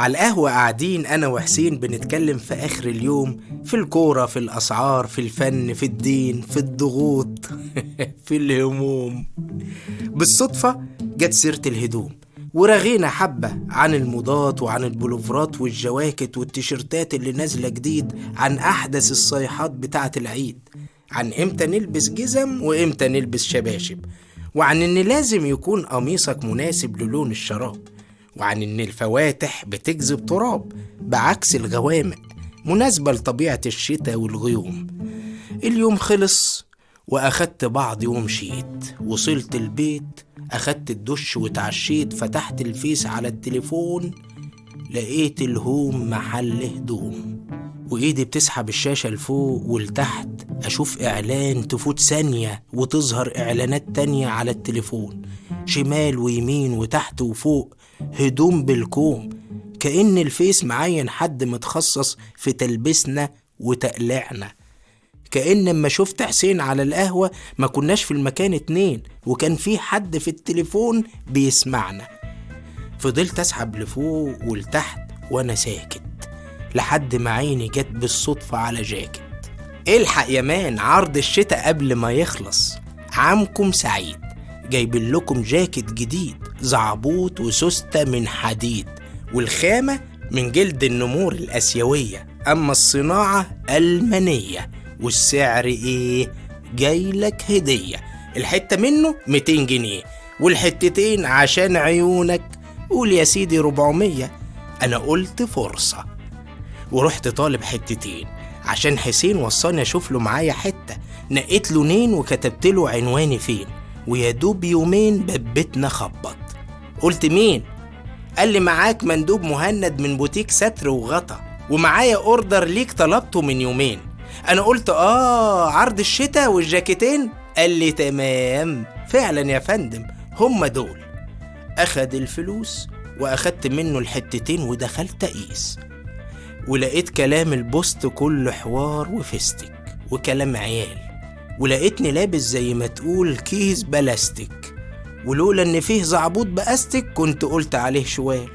على القهوة قاعدين أنا وحسين بنتكلم في آخر اليوم في الكورة في الأسعار في الفن في الدين في الضغوط في الهموم. بالصدفة جت سيرة الهدوم ورغينا حبة عن الموضات وعن البلوفرات والجواكت والتيشيرتات اللي نازلة جديد عن أحدث الصيحات بتاعة العيد. عن إمتى نلبس جزم وإمتى نلبس شباشب وعن إن لازم يكون قميصك مناسب للون الشراب. وعن إن الفواتح بتجذب تراب بعكس الغوامق مناسبة لطبيعة الشتاء والغيوم. اليوم خلص وأخدت بعضي ومشيت وصلت البيت أخدت الدش وتعشيت فتحت الفيس على التليفون لقيت الهوم محل هدوم. وإيدي بتسحب الشاشة لفوق ولتحت أشوف إعلان تفوت ثانية وتظهر إعلانات تانية على التليفون. شمال ويمين وتحت وفوق هدوم بالكوم كأن الفيس معين حد متخصص في تلبسنا وتقلعنا. كأن أما شفت حسين على القهوة ما كناش في المكان اتنين وكان في حد في التليفون بيسمعنا. فضلت أسحب لفوق ولتحت وأنا ساكت لحد ما عيني جت بالصدفة على جاكيت الحق يا مان عرض الشتاء قبل ما يخلص. عامكم سعيد جايبين لكم جاكيت جديد. زعبوط وسوستة من حديد والخامة من جلد النمور الآسيوية. أما الصناعة ألمانية والسعر إيه؟ جايلك هدية. الحتة منه 200 جنيه والحتتين عشان عيونك. قول يا سيدي 400 أنا قلت فرصة ورحت طالب حتتين. عشان حسين وصاني أشوف له معايا حتة. نقيت لونين وكتبت له عنواني فين. ويا دوب يومين ببتنا خبط. قلت مين؟ قال لي معاك مندوب مهند من بوتيك ستر وغطا ومعايا order ليك طلبته من يومين. أنا قلت آه عرض الشتاء والجاكيتين؟ قال لي تمام. فعلا يا فندم هم دول. اخد الفلوس واخدت منه الحتتين ودخلت اقيس ولقيت كلام ال post كله حوار وفستك وكلام عيال. ولقيتني لابس زي ما تقول كيس بلاستيك. ولولا إن فيه زعبوط بأستك كنت قلت عليه شوال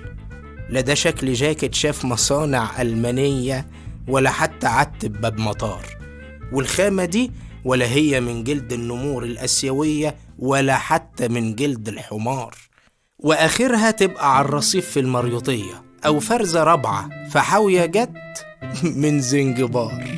لا ده شكل جاكيت شاف مصانع ألمانية ولا حتى عتب باب مطار. والخامة دي ولا هي من جلد النمور الآسيوية ولا حتى من جلد الحمار. وآخرها تبقى على الرصيف في المريوطية أو فرزة رابعة فحاوية جت من زنجبار.